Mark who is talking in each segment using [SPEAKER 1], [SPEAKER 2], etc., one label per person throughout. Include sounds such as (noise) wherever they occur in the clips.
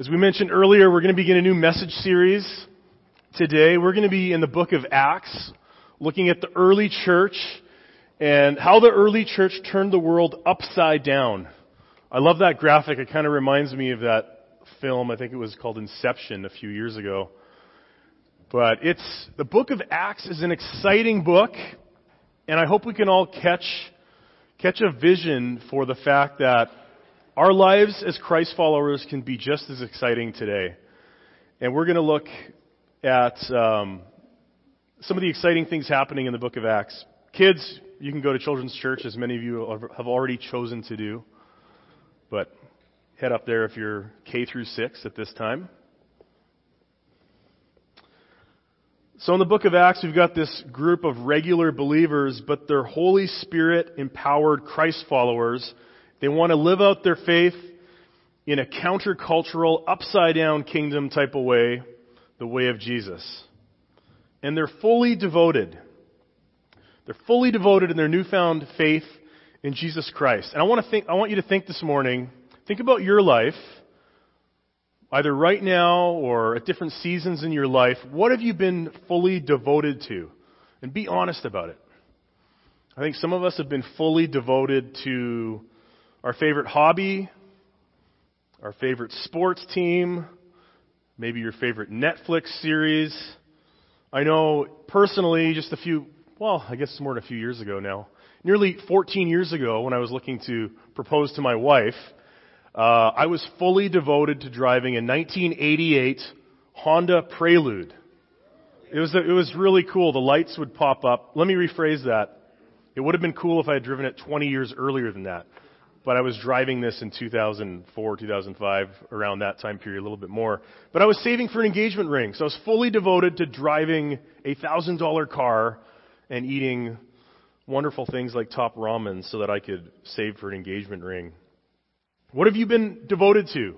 [SPEAKER 1] As we mentioned earlier, we're going to begin a new message series today. We're going to be in the book of Acts, looking at the early church and how the early church turned the world upside down. I love that graphic. It kind of reminds me of that film. I think it was called Inception a few years ago. But it's, the book of Acts is an exciting book, and I hope we can all catch, catch a vision for the fact that our lives as Christ followers can be just as exciting today. And we're going to look at um, some of the exciting things happening in the book of Acts. Kids, you can go to Children's Church, as many of you have already chosen to do. But head up there if you're K through 6 at this time. So in the book of Acts, we've got this group of regular believers, but they're Holy Spirit empowered Christ followers they want to live out their faith in a countercultural, upside down kingdom type of way, the way of Jesus. And they're fully devoted. They're fully devoted in their newfound faith in Jesus Christ. And I want to think, I want you to think this morning, think about your life, either right now or at different seasons in your life. What have you been fully devoted to? And be honest about it. I think some of us have been fully devoted to our favorite hobby, our favorite sports team, maybe your favorite Netflix series. I know personally, just a few, well, I guess it's more than a few years ago now, nearly 14 years ago when I was looking to propose to my wife, uh, I was fully devoted to driving a 1988 Honda Prelude. It was, it was really cool. The lights would pop up. Let me rephrase that. It would have been cool if I had driven it 20 years earlier than that but I was driving this in 2004, 2005, around that time period, a little bit more. But I was saving for an engagement ring, so I was fully devoted to driving a thousand dollar car and eating wonderful things like top ramen so that I could save for an engagement ring. What have you been devoted to?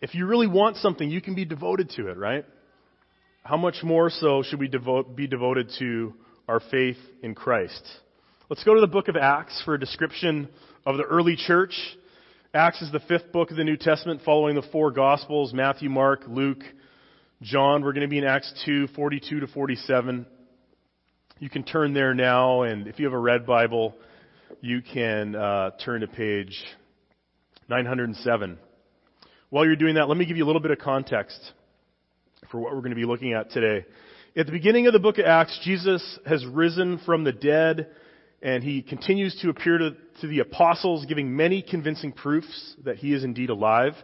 [SPEAKER 1] If you really want something, you can be devoted to it, right? How much more so should we devote, be devoted to our faith in Christ? Let's go to the book of Acts for a description of the early church. Acts is the fifth book of the New Testament following the four Gospels Matthew, Mark, Luke, John. We're going to be in Acts 2, 42 to 47. You can turn there now, and if you have a red Bible, you can uh, turn to page 907. While you're doing that, let me give you a little bit of context for what we're going to be looking at today. At the beginning of the book of Acts, Jesus has risen from the dead and he continues to appear to, to the apostles, giving many convincing proofs that he is indeed alive.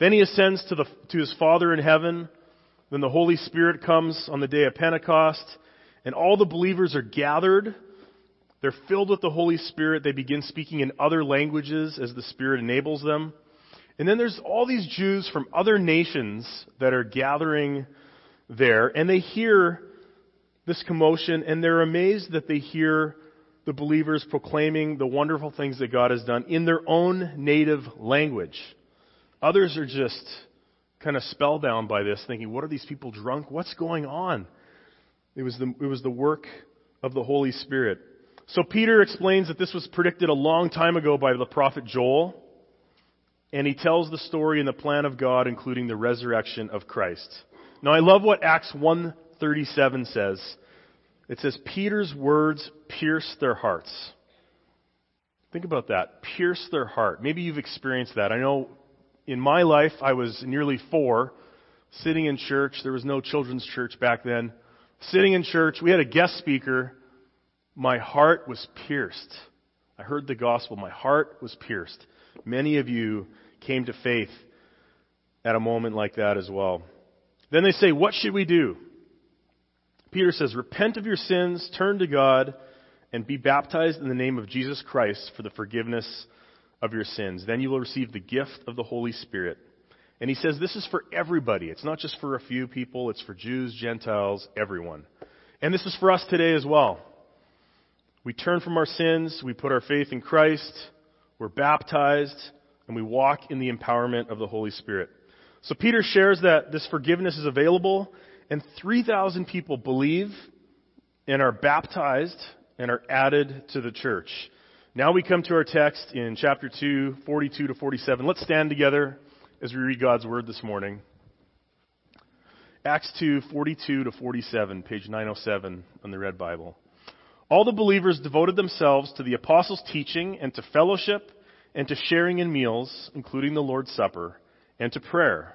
[SPEAKER 1] Then he ascends to, the, to his Father in heaven. Then the Holy Spirit comes on the day of Pentecost, and all the believers are gathered. They're filled with the Holy Spirit. They begin speaking in other languages as the Spirit enables them. And then there's all these Jews from other nations that are gathering there, and they hear this commotion, and they're amazed that they hear the believers proclaiming the wonderful things that God has done in their own native language. Others are just kind of spellbound by this, thinking, what are these people drunk? What's going on? It was the, it was the work of the Holy Spirit. So Peter explains that this was predicted a long time ago by the prophet Joel, and he tells the story and the plan of God, including the resurrection of Christ. Now I love what Acts 137 says. It says, Peter's words pierced their hearts. Think about that. Pierce their heart. Maybe you've experienced that. I know in my life, I was nearly four, sitting in church. There was no children's church back then. Sitting in church, we had a guest speaker. My heart was pierced. I heard the gospel. My heart was pierced. Many of you came to faith at a moment like that as well. Then they say, What should we do? Peter says, Repent of your sins, turn to God, and be baptized in the name of Jesus Christ for the forgiveness of your sins. Then you will receive the gift of the Holy Spirit. And he says this is for everybody. It's not just for a few people, it's for Jews, Gentiles, everyone. And this is for us today as well. We turn from our sins, we put our faith in Christ, we're baptized, and we walk in the empowerment of the Holy Spirit. So Peter shares that this forgiveness is available and 3,000 people believe and are baptized and are added to the church. Now we come to our text in chapter 2, 42 to 47. Let's stand together as we read God's Word this morning. Acts 2, 42 to 47, page 907 on the Red Bible. All the believers devoted themselves to the apostles' teaching and to fellowship and to sharing in meals, including the Lord's Supper, and to prayer.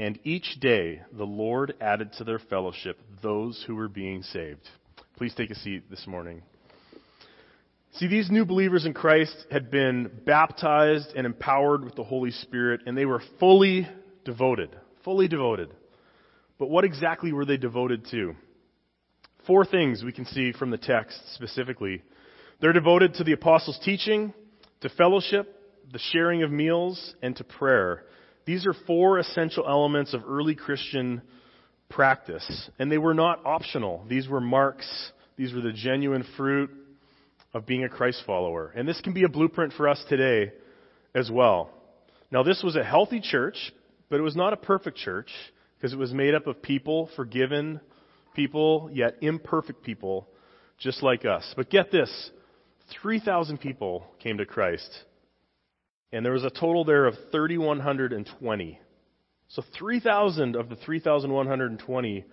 [SPEAKER 1] And each day the Lord added to their fellowship those who were being saved. Please take a seat this morning. See, these new believers in Christ had been baptized and empowered with the Holy Spirit, and they were fully devoted. Fully devoted. But what exactly were they devoted to? Four things we can see from the text specifically. They're devoted to the apostles' teaching, to fellowship, the sharing of meals, and to prayer. These are four essential elements of early Christian practice. And they were not optional. These were marks. These were the genuine fruit of being a Christ follower. And this can be a blueprint for us today as well. Now, this was a healthy church, but it was not a perfect church because it was made up of people, forgiven people, yet imperfect people, just like us. But get this 3,000 people came to Christ, and there was a total there of 3,120. So 3,000 of the 3,120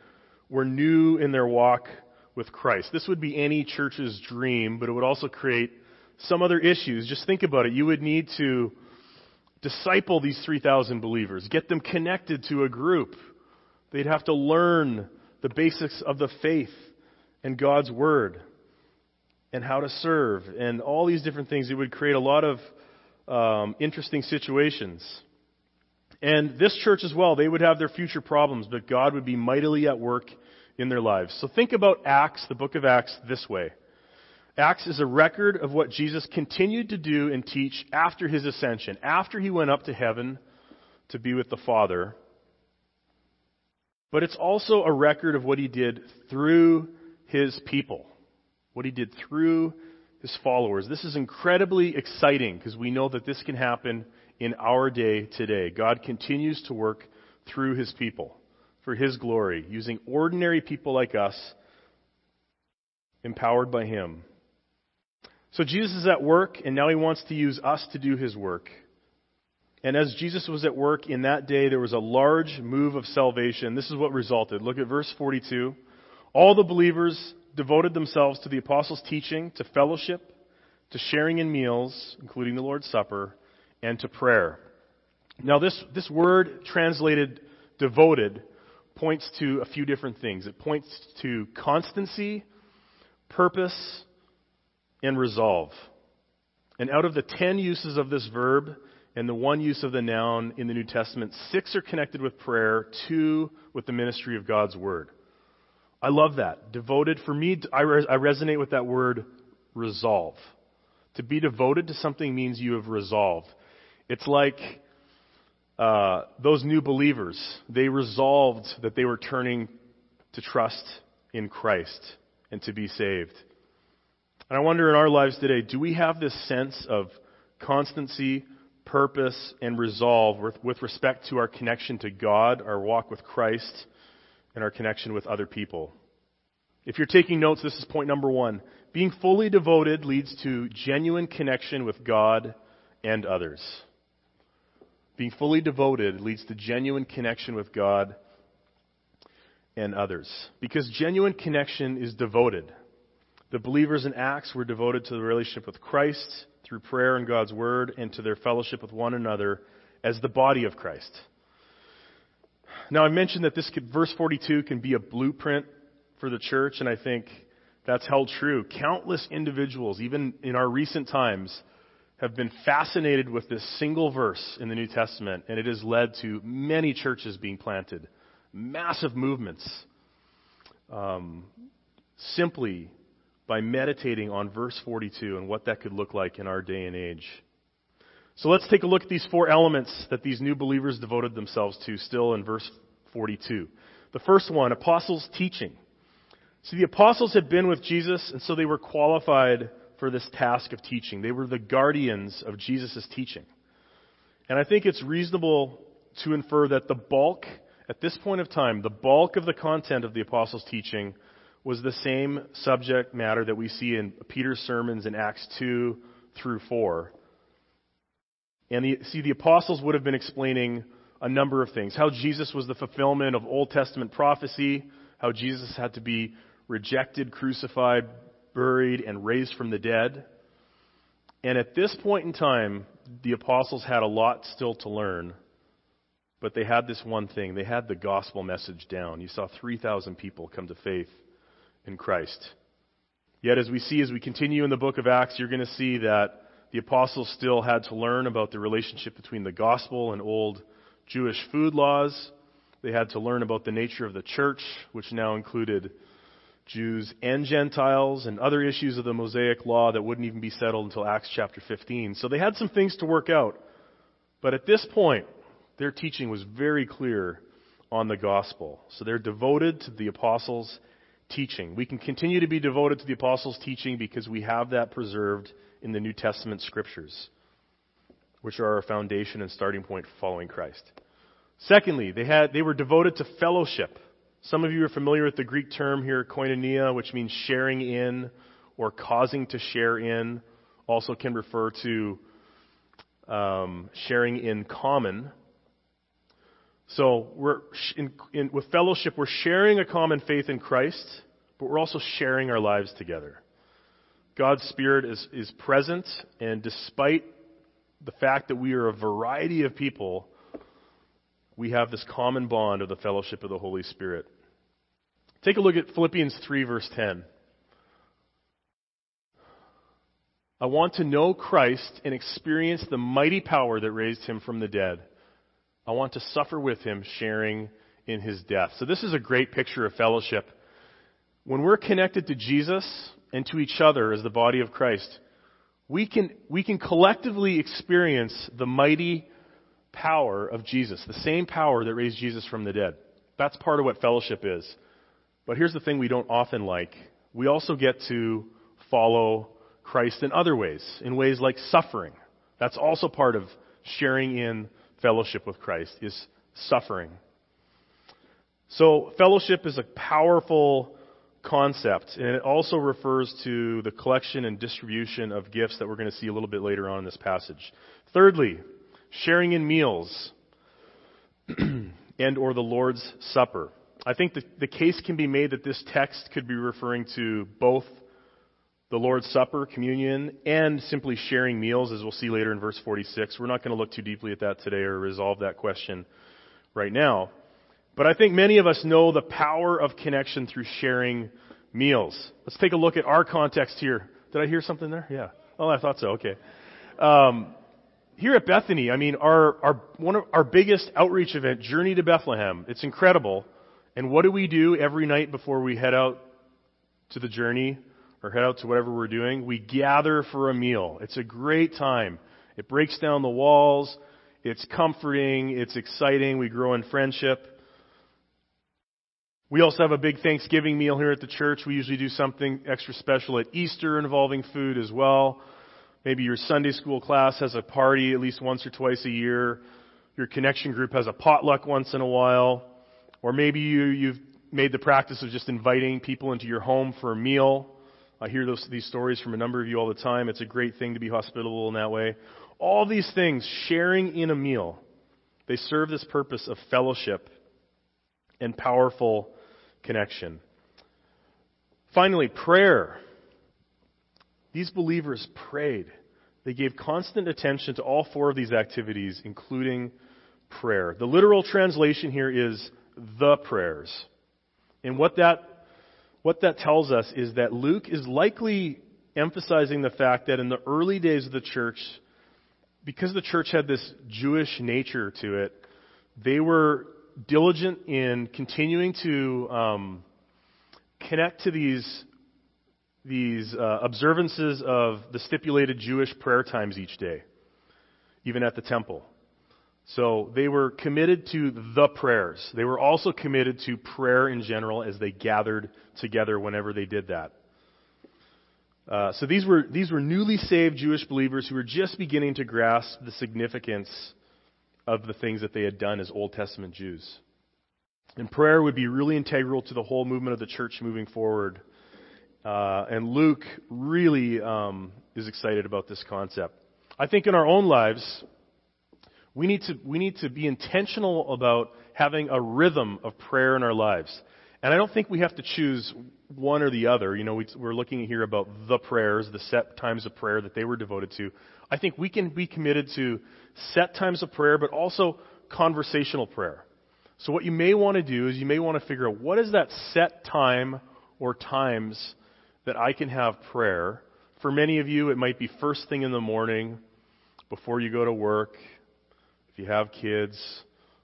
[SPEAKER 1] were new in their walk with Christ. This would be any church's dream, but it would also create some other issues. Just think about it. You would need to disciple these 3,000 believers, get them connected to a group. They'd have to learn the basics of the faith and God's Word and how to serve and all these different things. It would create a lot of um, interesting situations. And this church as well, they would have their future problems, but God would be mightily at work in their lives. So think about Acts, the book of Acts, this way. Acts is a record of what Jesus continued to do and teach after his ascension, after he went up to heaven to be with the Father. But it's also a record of what he did through his people, what he did through his followers. This is incredibly exciting because we know that this can happen in our day today. God continues to work through his people for his glory, using ordinary people like us, empowered by him. So Jesus is at work, and now he wants to use us to do his work. And as Jesus was at work in that day, there was a large move of salvation. This is what resulted. Look at verse 42. All the believers devoted themselves to the apostles' teaching, to fellowship, to sharing in meals, including the Lord's Supper, and to prayer. Now, this, this word translated devoted points to a few different things. It points to constancy, purpose, and resolve. And out of the ten uses of this verb and the one use of the noun in the New Testament, six are connected with prayer, two with the ministry of God's Word. I love that. Devoted, for me, I, I resonate with that word resolve. To be devoted to something means you have resolved. It's like uh, those new believers, they resolved that they were turning to trust in Christ and to be saved. And I wonder in our lives today, do we have this sense of constancy, purpose, and resolve with, with respect to our connection to God, our walk with Christ, and our connection with other people? If you're taking notes, this is point number one. Being fully devoted leads to genuine connection with God and others. Being fully devoted leads to genuine connection with God and others. Because genuine connection is devoted. The believers in Acts were devoted to the relationship with Christ through prayer and God's Word and to their fellowship with one another as the body of Christ. Now, I mentioned that this could, verse 42 can be a blueprint for the church, and I think that's held true. Countless individuals, even in our recent times, have been fascinated with this single verse in the New Testament, and it has led to many churches being planted, massive movements, um, simply by meditating on verse 42 and what that could look like in our day and age. So let's take a look at these four elements that these new believers devoted themselves to still in verse 42. The first one, apostles' teaching. See, the apostles had been with Jesus, and so they were qualified for this task of teaching. They were the guardians of Jesus' teaching. And I think it's reasonable to infer that the bulk, at this point of time, the bulk of the content of the apostles' teaching was the same subject matter that we see in Peter's sermons in Acts 2 through 4. And the, see, the apostles would have been explaining a number of things. How Jesus was the fulfillment of Old Testament prophecy, how Jesus had to be rejected, crucified, buried, and raised from the dead. And at this point in time, the apostles had a lot still to learn, but they had this one thing. They had the gospel message down. You saw 3,000 people come to faith in Christ. Yet, as we see as we continue in the book of Acts, you're going to see that the apostles still had to learn about the relationship between the gospel and old Jewish food laws. They had to learn about the nature of the church, which now included Jews and Gentiles and other issues of the Mosaic law that wouldn't even be settled until Acts chapter 15. So they had some things to work out. But at this point, their teaching was very clear on the gospel. So they're devoted to the apostles' teaching. We can continue to be devoted to the apostles' teaching because we have that preserved in the New Testament scriptures, which are our foundation and starting point for following Christ. Secondly, they, had, they were devoted to fellowship. Some of you are familiar with the Greek term here, koinonia, which means sharing in or causing to share in. Also can refer to um, sharing in common. So we're in, in, with fellowship, we're sharing a common faith in Christ, but we're also sharing our lives together. God's Spirit is, is present, and despite the fact that we are a variety of people, we have this common bond of the fellowship of the Holy Spirit. Take a look at Philippians 3, verse 10. I want to know Christ and experience the mighty power that raised him from the dead. I want to suffer with him, sharing in his death. So, this is a great picture of fellowship. When we're connected to Jesus, and to each other as the body of Christ, we can, we can collectively experience the mighty power of Jesus, the same power that raised Jesus from the dead. That's part of what fellowship is. But here's the thing we don't often like. We also get to follow Christ in other ways, in ways like suffering. That's also part of sharing in fellowship with Christ, is suffering. So fellowship is a powerful concept, and it also refers to the collection and distribution of gifts that we're going to see a little bit later on in this passage. Thirdly, sharing in meals (clears throat) and or the Lord's Supper. I think the, the case can be made that this text could be referring to both the Lord's Supper, communion, and simply sharing meals, as we'll see later in verse 46. We're not going to look too deeply at that today or resolve that question right now. But I think many of us know the power of connection through sharing meals. Let's take a look at our context here. Did I hear something there? Yeah. Oh, I thought so. Okay. Um, here at Bethany, I mean, our, our, one of our biggest outreach event, Journey to Bethlehem, it's incredible. And what do we do every night before we head out to the journey or head out to whatever we're doing? We gather for a meal. It's a great time. It breaks down the walls. It's comforting. It's exciting. We grow in friendship. We also have a big Thanksgiving meal here at the church. We usually do something extra special at Easter involving food as well. Maybe your Sunday school class has a party at least once or twice a year. Your connection group has a potluck once in a while. Or maybe you, you've made the practice of just inviting people into your home for a meal. I hear those, these stories from a number of you all the time. It's a great thing to be hospitable in that way. All these things, sharing in a meal, they serve this purpose of fellowship and powerful connection. Finally, prayer. These believers prayed. They gave constant attention to all four of these activities, including prayer. The literal translation here is the prayers. And what that, what that tells us is that Luke is likely emphasizing the fact that in the early days of the church, because the church had this Jewish nature to it, they were diligent in continuing to um, connect to these these uh, observances of the stipulated Jewish prayer times each day. even at the temple. So they were committed to the prayers. They were also committed to prayer in general as they gathered together whenever they did that. Uh, so these were these were newly saved Jewish believers who were just beginning to grasp the significance of the things that they had done as Old Testament Jews. And prayer would be really integral to the whole movement of the church moving forward. Uh, and Luke really um, is excited about this concept. I think in our own lives, we need to we need to be intentional about having a rhythm of prayer in our lives. And I don't think we have to choose one or the other. You know, we, we're looking here about the prayers, the set times of prayer that they were devoted to. I think we can be committed to set times of prayer, but also conversational prayer. So what you may want to do is you may want to figure out what is that set time or times that I can have prayer. For many of you, it might be first thing in the morning, before you go to work, if you have kids,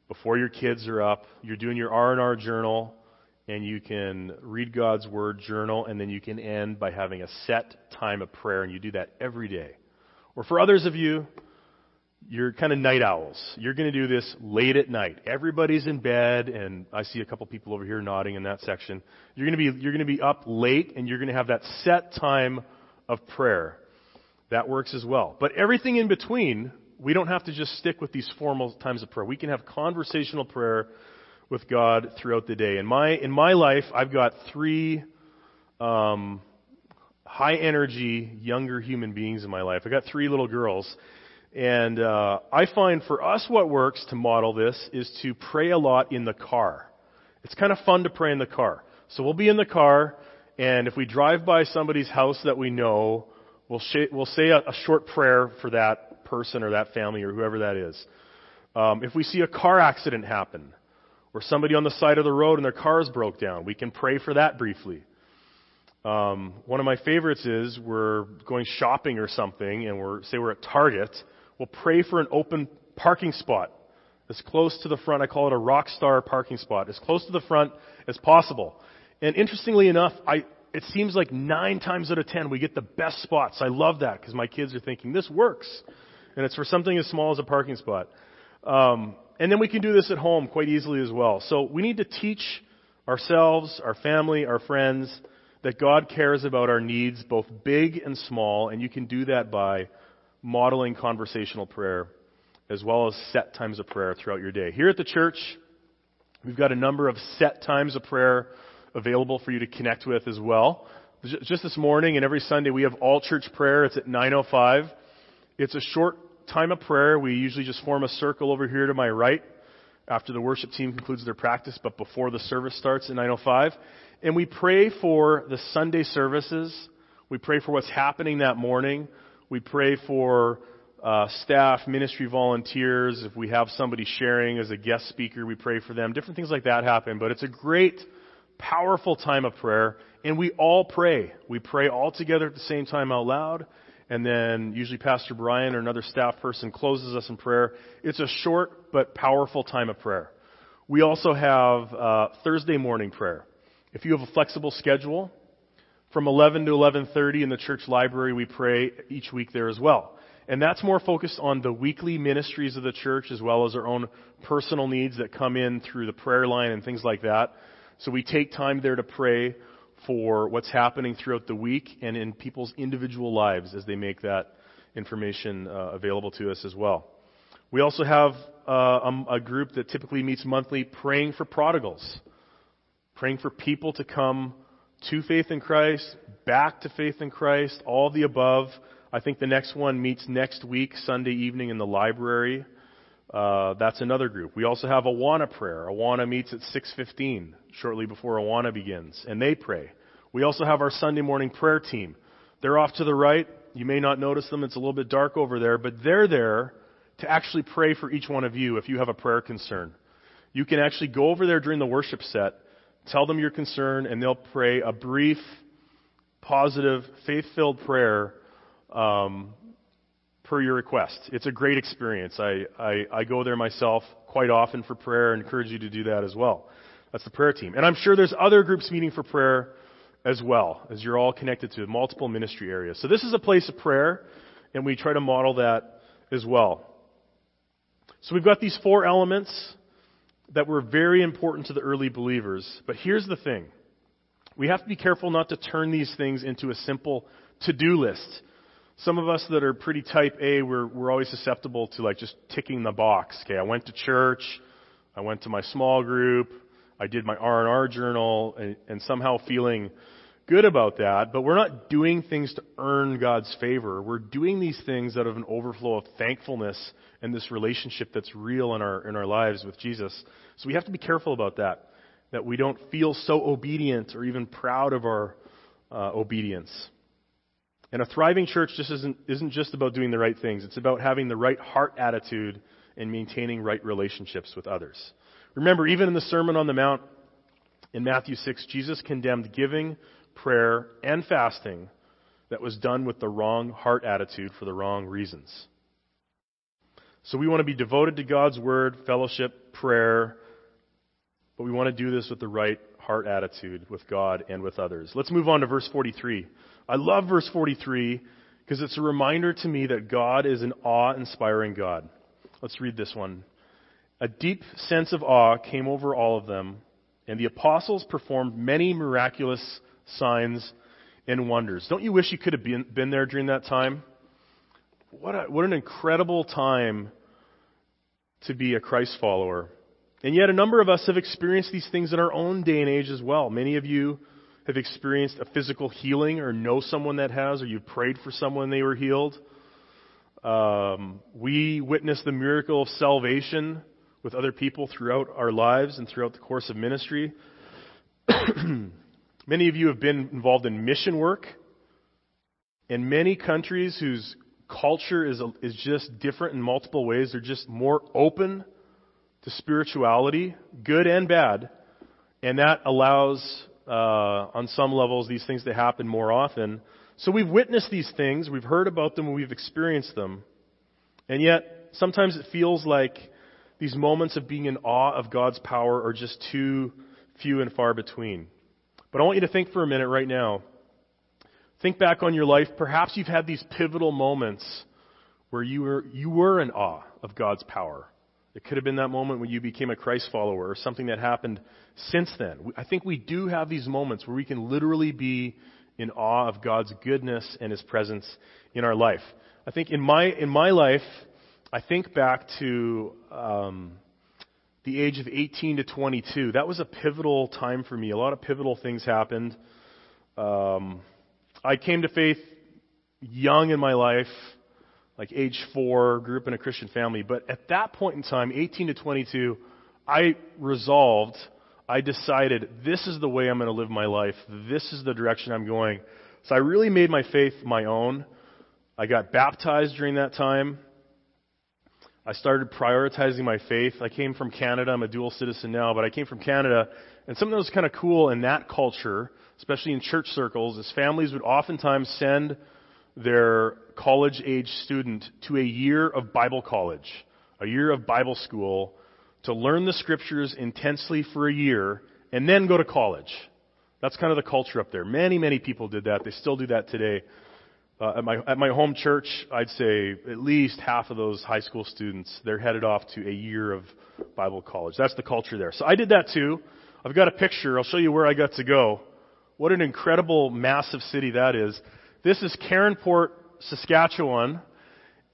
[SPEAKER 1] before your kids are up, you're doing your R&R journal, and you can read God's Word, journal, and then you can end by having a set time of prayer, and you do that every day. Or for others of you, you're kind of night owls. You're going to do this late at night. Everybody's in bed, and I see a couple people over here nodding in that section. You're going to be you're going to be up late, and you're going to have that set time of prayer. That works as well. But everything in between, we don't have to just stick with these formal times of prayer. We can have conversational prayer with God throughout the day. In my in my life, I've got three um, high energy younger human beings in my life. I've got three little girls, and uh, I find for us what works to model this is to pray a lot in the car. It's kind of fun to pray in the car. So we'll be in the car, and if we drive by somebody's house that we know, we'll, sh- we'll say a, a short prayer for that person or that family or whoever that is. Um, if we see a car accident happen, or somebody on the side of the road and their cars broke down, we can pray for that briefly. Um, one of my favorites is we're going shopping or something, and we're say we're at Target. We'll pray for an open parking spot as close to the front. I call it a rock star parking spot, as close to the front as possible. And interestingly enough, I it seems like nine times out of ten we get the best spots. I love that because my kids are thinking this works, and it's for something as small as a parking spot. Um, and then we can do this at home quite easily as well. So we need to teach ourselves, our family, our friends that God cares about our needs, both big and small, and you can do that by modeling conversational prayer as well as set times of prayer throughout your day. Here at the church, we've got a number of set times of prayer available for you to connect with as well. Just this morning and every Sunday we have all church prayer. It's at 9:05. It's a short time of prayer, we usually just form a circle over here to my right after the worship team concludes their practice, but before the service starts at 9:05, and we pray for the Sunday services. We pray for what's happening that morning. We pray for uh, staff, ministry volunteers. If we have somebody sharing as a guest speaker, we pray for them. Different things like that happen, but it's a great, powerful time of prayer, and we all pray. We pray all together at the same time out loud and then usually Pastor Brian or another staff person closes us in prayer. It's a short but powerful time of prayer. We also have uh, Thursday morning prayer. If you have a flexible schedule, from 11 to 11:30 in the church library, we pray each week there as well. And that's more focused on the weekly ministries of the church as well as our own personal needs that come in through the prayer line and things like that. So we take time there to pray for what's happening throughout the week and in people's individual lives as they make that information uh, available to us as well. We also have uh, um, a group that typically meets monthly praying for prodigals, praying for people to come to faith in Christ, back to faith in Christ, all the above. I think the next one meets next week, Sunday evening in the library. Uh, that's another group. We also have Awana prayer. Awana meets at 6:15, shortly before Awana begins, and they pray. We also have our Sunday morning prayer team. They're off to the right. You may not notice them; it's a little bit dark over there, but they're there to actually pray for each one of you if you have a prayer concern. You can actually go over there during the worship set, tell them your concern, and they'll pray a brief, positive, faith-filled prayer um, per your request. It's a great experience. I, I, I go there myself quite often for prayer and encourage you to do that as well. That's the prayer team. And I'm sure there's other groups meeting for prayer as well, as you're all connected to multiple ministry areas. So this is a place of prayer, and we try to model that as well. So we've got these four elements that were very important to the early believers. But here's the thing. We have to be careful not to turn these things into a simple to-do list. Some of us that are pretty type A, we're, we're always susceptible to like just ticking the box. Okay, I went to church, I went to my small group, I did my R&R journal, and, and somehow feeling good about that, but we're not doing things to earn God's favor. We're doing these things out of an overflow of thankfulness and this relationship that's real in our, in our lives with Jesus. So we have to be careful about that, that we don't feel so obedient or even proud of our uh, obedience. And a thriving church just isn't, isn't just about doing the right things. It's about having the right heart attitude and maintaining right relationships with others. Remember, even in the Sermon on the Mount in Matthew 6, Jesus condemned giving prayer, and fasting that was done with the wrong heart attitude for the wrong reasons. So we want to be devoted to God's word, fellowship, prayer, but we want to do this with the right heart attitude with God and with others. Let's move on to verse 43. I love verse 43 because it's a reminder to me that God is an awe inspiring God. Let's read this one. A deep sense of awe came over all of them, and the apostles performed many miraculous signs, and wonders. Don't you wish you could have been, been there during that time? What, a, what an incredible time to be a Christ follower. And yet, a number of us have experienced these things in our own day and age as well. Many of you have experienced a physical healing or know someone that has, or you've prayed for someone they were healed. Um, we witnessed the miracle of salvation with other people throughout our lives and throughout the course of ministry. (clears throat) Many of you have been involved in mission work in many countries whose culture is, is just different in multiple ways. They're just more open to spirituality, good and bad. And that allows, uh, on some levels, these things to happen more often. So we've witnessed these things, we've heard about them, we've experienced them. And yet, sometimes it feels like these moments of being in awe of God's power are just too few and far between. But I want you to think for a minute right now. Think back on your life. Perhaps you've had these pivotal moments where you were, you were in awe of God's power. It could have been that moment when you became a Christ follower or something that happened since then. I think we do have these moments where we can literally be in awe of God's goodness and His presence in our life. I think in my, in my life, I think back to um, the age of 18 to 22. That was a pivotal time for me. A lot of pivotal things happened. Um, I came to faith young in my life, like age four, grew up in a Christian family. But at that point in time, 18 to 22, I resolved, I decided, this is the way I'm going to live my life. This is the direction I'm going. So I really made my faith my own. I got baptized during that time. I started prioritizing my faith. I came from Canada. I'm a dual citizen now, but I came from Canada. And something that was kind of cool in that culture, especially in church circles, is families would oftentimes send their college age student to a year of Bible college, a year of Bible school, to learn the scriptures intensely for a year, and then go to college. That's kind of the culture up there. Many, many people did that. They still do that today. Uh, at my at my home church, I'd say at least half of those high school students they're headed off to a year of Bible college. That's the culture there. So I did that too. I've got a picture. I'll show you where I got to go. What an incredible, massive city that is. This is Caronport, Saskatchewan,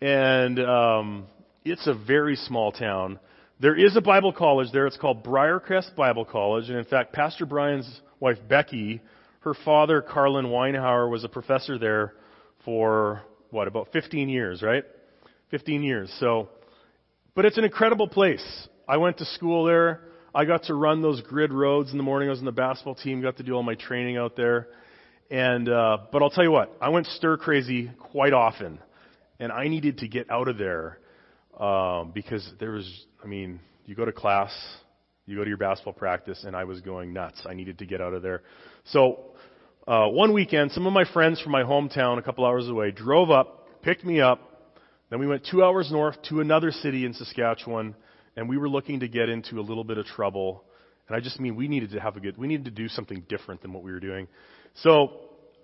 [SPEAKER 1] and um, it's a very small town. There is a Bible college there. It's called Briarcrest Bible College, and in fact, Pastor Brian's wife Becky, her father Carlin Weinhauer was a professor there for what about 15 years, right? 15 years. So, but it's an incredible place. I went to school there. I got to run those grid roads in the morning. I was in the basketball team. Got to do all my training out there. And uh, but I'll tell you what, I went stir crazy quite often, and I needed to get out of there um, because there was. I mean, you go to class, you go to your basketball practice, and I was going nuts. I needed to get out of there. So uh, one weekend, some of my friends from my hometown, a couple hours away, drove up, picked me up. Then we went two hours north to another city in Saskatchewan, and we were looking to get into a little bit of trouble. And I just mean we needed to have a good, we needed to do something different than what we were doing. So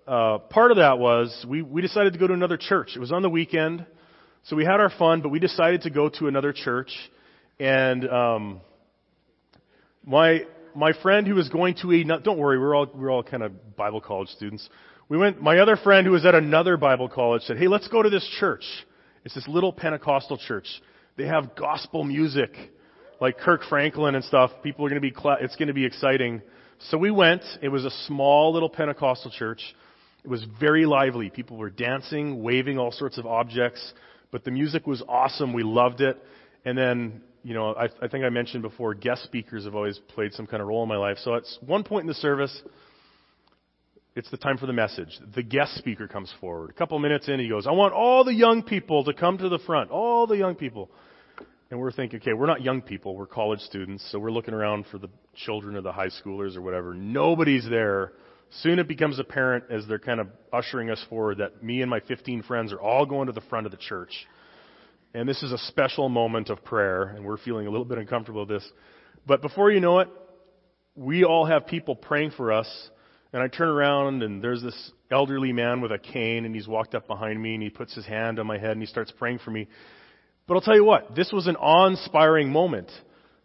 [SPEAKER 1] uh, part of that was we we decided to go to another church. It was on the weekend, So we had our fun, but we decided to go to another church. And um, my my friend who was going to a don't worry, we're all we're all kind of Bible college students. We went. My other friend who was at another Bible college said, "Hey, let's go to this church. It's this little Pentecostal church. They have gospel music, like Kirk Franklin and stuff. People are going to be. It's going to be exciting." So we went. It was a small little Pentecostal church. It was very lively. People were dancing, waving all sorts of objects, but the music was awesome. We loved it. And then, you know, I, I think I mentioned before, guest speakers have always played some kind of role in my life. So at one point in the service, it's the time for the message. The guest speaker comes forward. A couple minutes in, he goes, I want all the young people to come to the front. All the young people. And we're thinking, okay, we're not young people, we're college students, so we're looking around for the children or the high schoolers or whatever. Nobody's there. Soon it becomes apparent as they're kind of ushering us forward that me and my 15 friends are all going to the front of the church. And this is a special moment of prayer, and we're feeling a little bit uncomfortable with this. But before you know it, we all have people praying for us. And I turn around, and there's this elderly man with a cane, and he's walked up behind me, and he puts his hand on my head, and he starts praying for me. But I'll tell you what, this was an awe-inspiring moment.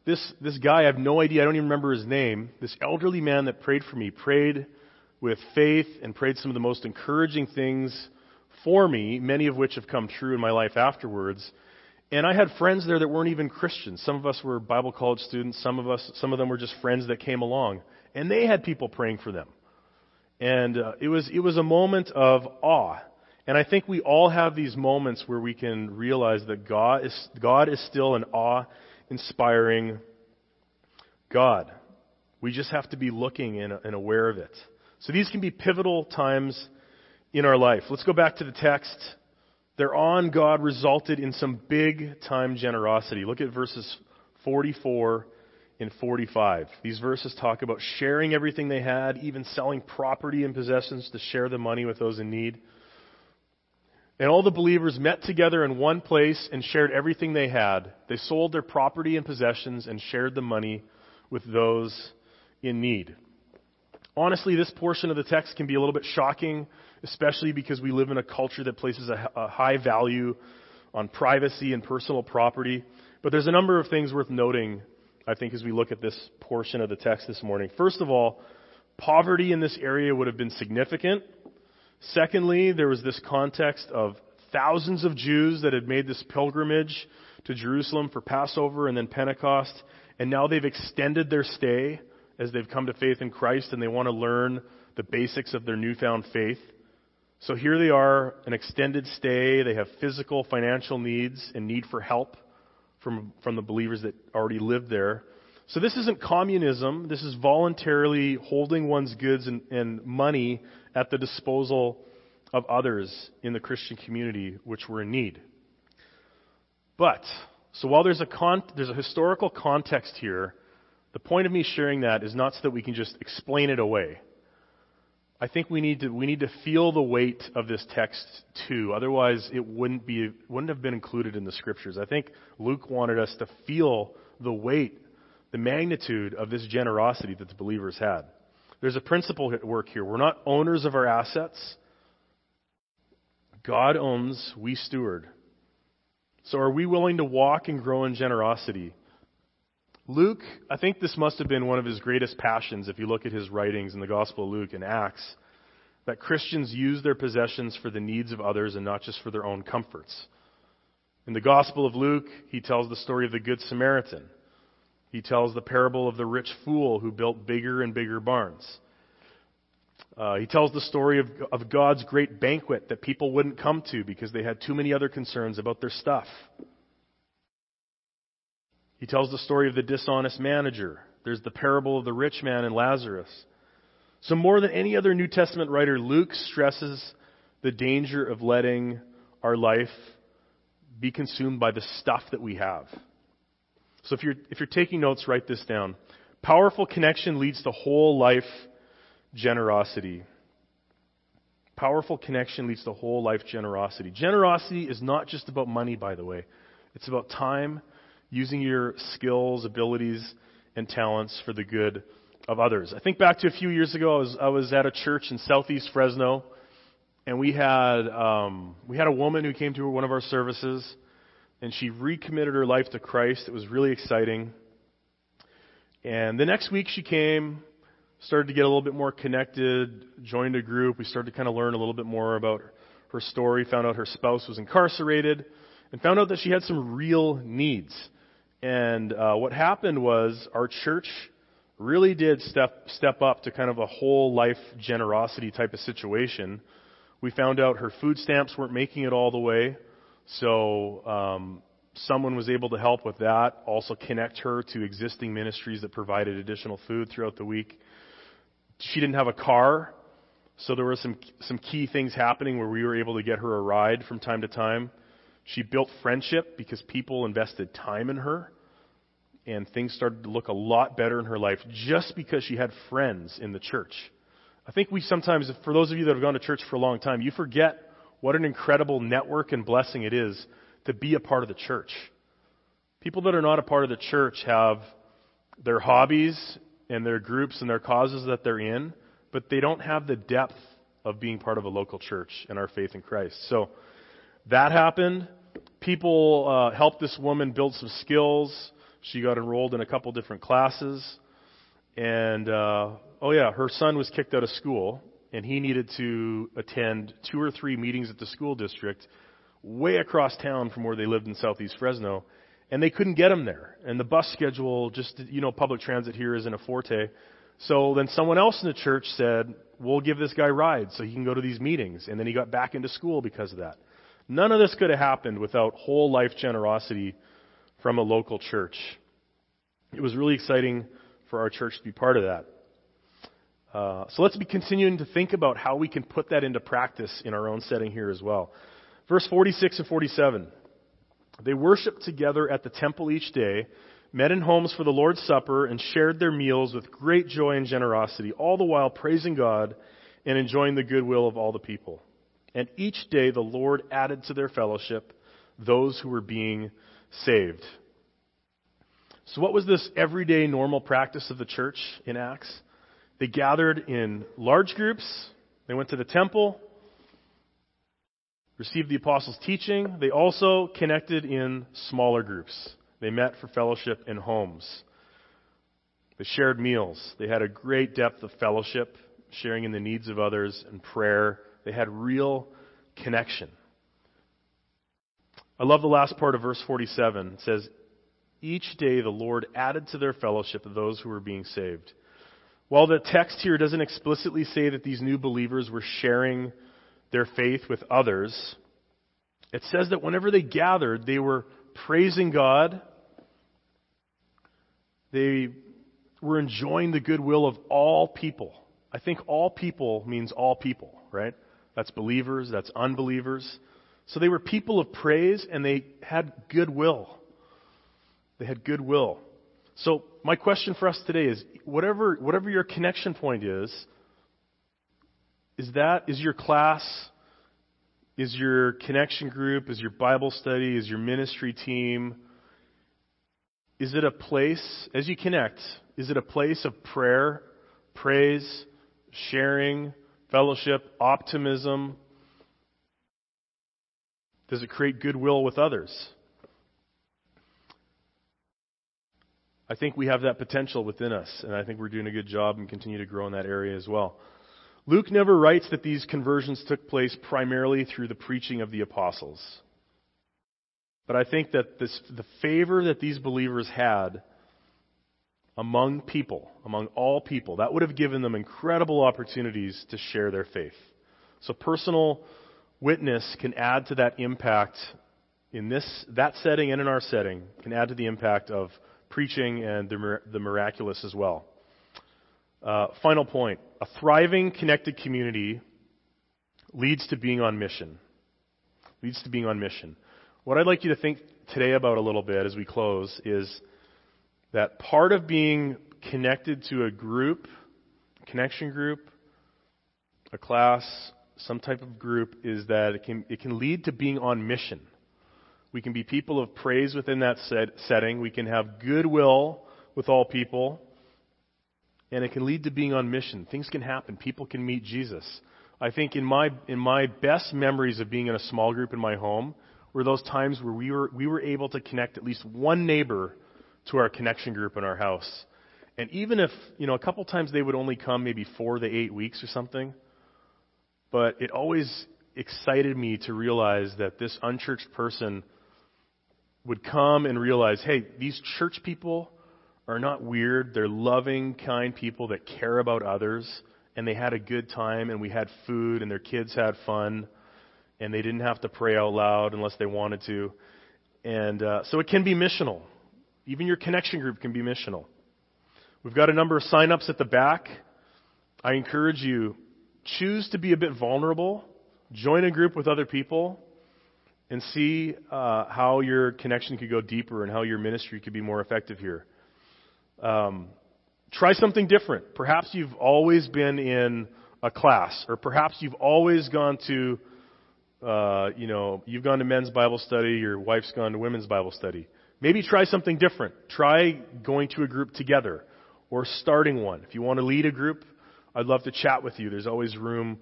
[SPEAKER 1] This, this guy, I have no idea, I don't even remember his name. This elderly man that prayed for me prayed with faith and prayed some of the most encouraging things for me, many of which have come true in my life afterwards. And I had friends there that weren't even Christians. Some of us were Bible college students, some of us some of them were just friends that came along. And they had people praying for them. And uh, it was it was a moment of awe. And I think we all have these moments where we can realize that God is God is still an awe-inspiring God. We just have to be looking and, aware of it. So these can be pivotal times in our life. Let's go back to the text. Their awe in God resulted in some big time generosity. Look at verses 44 and 45. These verses talk about sharing everything they had, even selling property and possessions to share the money with those in need. And all the believers met together in one place and shared everything they had. They sold their property and possessions and shared the money with those in need. Honestly, this portion of the text can be a little bit shocking, especially because we live in a culture that places a, a high value on privacy and personal property. But there's a number of things worth noting, I think, as we look at this portion of the text this morning. First of all, poverty in this area would have been significant. Secondly, there was this context of thousands of Jews that had made this pilgrimage to Jerusalem for Passover and then Pentecost, and now they've extended their stay as they've come to faith in Christ and they want to learn the basics of their newfound faith. So here they are, an extended stay. They have physical, financial needs and need for help from, from the believers that already lived there. So this isn't communism. This is voluntarily holding one's goods and, and money at the disposal of others in the Christian community which were in need. But, so while there's a, con- there's a historical context here, the point of me sharing that is not so that we can just explain it away. I think we need to we need to feel the weight of this text too. Otherwise, it wouldn't be wouldn't have been included in the scriptures. I think Luke wanted us to feel the weight, the magnitude of this generosity that the believers had. There's a principle at work here. We're not owners of our assets. God owns, we steward. So are we willing to walk and grow in generosity? Luke, I think this must have been one of his greatest passions if you look at his writings in the Gospel of Luke and Acts, that Christians use their possessions for the needs of others and not just for their own comforts. In the Gospel of Luke, he tells the story of the Good Samaritan. He tells the parable of the rich fool who built bigger and bigger barns. Uh, he tells the story of, of God's great banquet that people wouldn't come to because they had too many other concerns about their stuff. He tells the story of the dishonest manager. There's the parable of the rich man and Lazarus. So, more than any other New Testament writer, Luke stresses the danger of letting our life be consumed by the stuff that we have. So, if you're, if you're taking notes, write this down. Powerful connection leads to whole life generosity. Powerful connection leads to whole life generosity. Generosity is not just about money, by the way. It's about time, using your skills, abilities, and talents for the good of others. I think back to a few years ago, I was, I was at a church in southeast Fresno, and we had um, we had a woman who came to one of our services, and she recommitted her life to Christ. It was really exciting. And the next week she came, started to get a little bit more connected, joined a group. We started to kind of learn a little bit more about her story. Found out her spouse was incarcerated, and found out that she had some real needs. And uh, what happened was our church really did step step up to kind of a whole life generosity type of situation. We found out her food stamps weren't making it all the way, so um, someone was able to help with that. Also connect her to existing ministries that provided additional food throughout the week. She didn't have a car, so there were some some key things happening where we were able to get her a ride from time to time. She built friendship because people invested time in her and things started to look a lot better in her life just because she had friends in the church. I think we sometimes, for those of you that have gone to church for a long time, you forget what an incredible network and blessing it is to be a part of the church. People that are not a part of the church have their hobbies and their groups and their causes that they're in, but they don't have the depth of being part of a local church and our faith in Christ. So that happened. People uh, helped this woman build some skills. She got enrolled in a couple different classes. And, uh, oh yeah, her son was kicked out of school and he needed to attend two or three meetings at the school district way across town from where they lived in southeast Fresno. And they couldn't get him there. And the bus schedule, just, you know, public transit here isn't a forte. So then someone else in the church said, we'll give this guy rides so he can go to these meetings. And then he got back into school because of that. None of this could have happened without whole life generosity from a local church. It was really exciting for our church to be part of that. Uh, so let's be continuing to think about how we can put that into practice in our own setting here as well. Verse 46 and 47. They worshiped together at the temple each day, met in homes for the Lord's Supper, and shared their meals with great joy and generosity, all the while praising God and enjoying the goodwill of all the people. And each day the Lord added to their fellowship those who were being saved. So, what was this everyday normal practice of the church in Acts? They gathered in large groups, they went to the temple, received the apostles' teaching. They also connected in smaller groups. They met for fellowship in homes. They shared meals. They had a great depth of fellowship, sharing in the needs of others and prayer. They had real connection. I love the last part of verse 47. It says, Each day the Lord added to their fellowship those who were being saved. While the text here doesn't explicitly say that these new believers were sharing their faith with others, it says that whenever they gathered, they were praising God. They were enjoying the goodwill of all people. I think all people means all people, right? That's believers, that's unbelievers. So they were people of praise and they had goodwill. They had goodwill. So my question for us today is whatever whatever your connection point is, is that is your class, is your connection group, is your Bible study, is your ministry team, is it a place as you connect, is it a place of prayer, praise, sharing, fellowship, optimism, does it create goodwill with others? I think we have that potential within us, and I think we're doing a good job and continue to grow in that area as well. Luke never writes that these conversions took place primarily through the preaching of the apostles. But I think that this, the favor that these believers had among people, among all people, that would have given them incredible opportunities to share their faith. So personal witness can add to that impact in this that setting and in our setting can add to the impact of preaching and the, the miraculous as well. Uh, final point: a thriving, connected community leads to being on mission. Leads to being on mission. What I'd like you to think today about a little bit as we close is that part of being connected to a group, connection group, a class, some type of group is that it can, it can lead to being on mission. We can be people of praise within that set, setting. We can have goodwill with all people. And it can lead to being on mission. Things can happen. People can meet Jesus. I think in my in my best memories of being in a small group in my home were those times where we were we were able to connect at least one neighbor to our connection group in our house. And even if, you know, a couple times they would only come maybe 4 to 8 weeks or something, but it always excited me to realize that this unchurched person would come and realize, hey, these church people are not weird. They're loving, kind people that care about others. And they had a good time, and we had food, and their kids had fun, and they didn't have to pray out loud unless they wanted to. And uh, so it can be missional. Even your connection group can be missional. We've got a number of sign-ups at the back. I encourage you, choose to be a bit vulnerable. Join a group with other people and see uh, how your connection could go deeper and how your ministry could be more effective here. Um, try something different. Perhaps you've always been in a class, or perhaps you've always gone to, uh, you know, you've gone to men's Bible study, your wife's gone to women's Bible study. Maybe try something different. Try going to a group together or starting one. If you want to lead a group, I'd love to chat with you. There's always room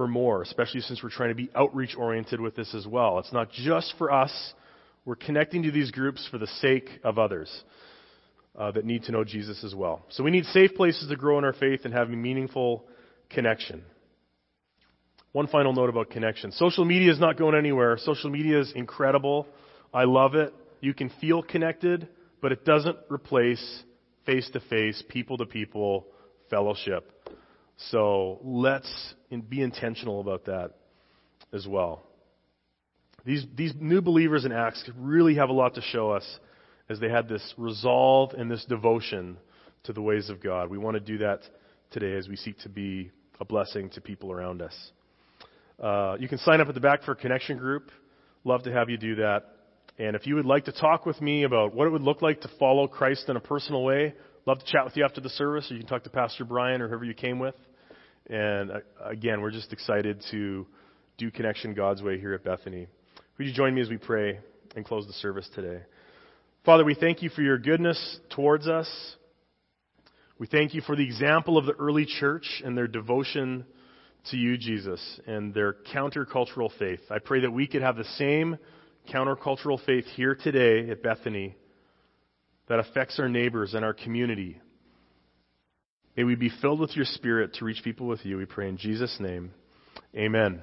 [SPEAKER 1] for more, especially since we're trying to be outreach oriented with this as well. It's not just for us. We're connecting to these groups for the sake of others uh, that need to know Jesus as well. So we need safe places to grow in our faith and have a meaningful connection. One final note about connection. Social media is not going anywhere. Social media is incredible. I love it. You can feel connected, but it doesn't replace face to face, people to people fellowship. So let's be intentional about that as well. These, these new believers in Acts really have a lot to show us as they had this resolve and this devotion to the ways of God. We want to do that today as we seek to be a blessing to people around us. Uh, you can sign up at the back for a connection group. Love to have you do that. And if you would like to talk with me about what it would look like to follow Christ in a personal way, love to chat with you after the service, or you can talk to Pastor Brian or whoever you came with. And uh, again, we're just excited to do connection God's way here at Bethany. Would you join me as we pray and close the service today? Father, we thank you for your goodness towards us. We thank you for the example of the early church and their devotion to you, Jesus, and their countercultural faith. I pray that we could have the same countercultural faith here today at Bethany that affects our neighbors and our community. May we be filled with your Spirit to reach people with you. We pray in Jesus' name. Amen.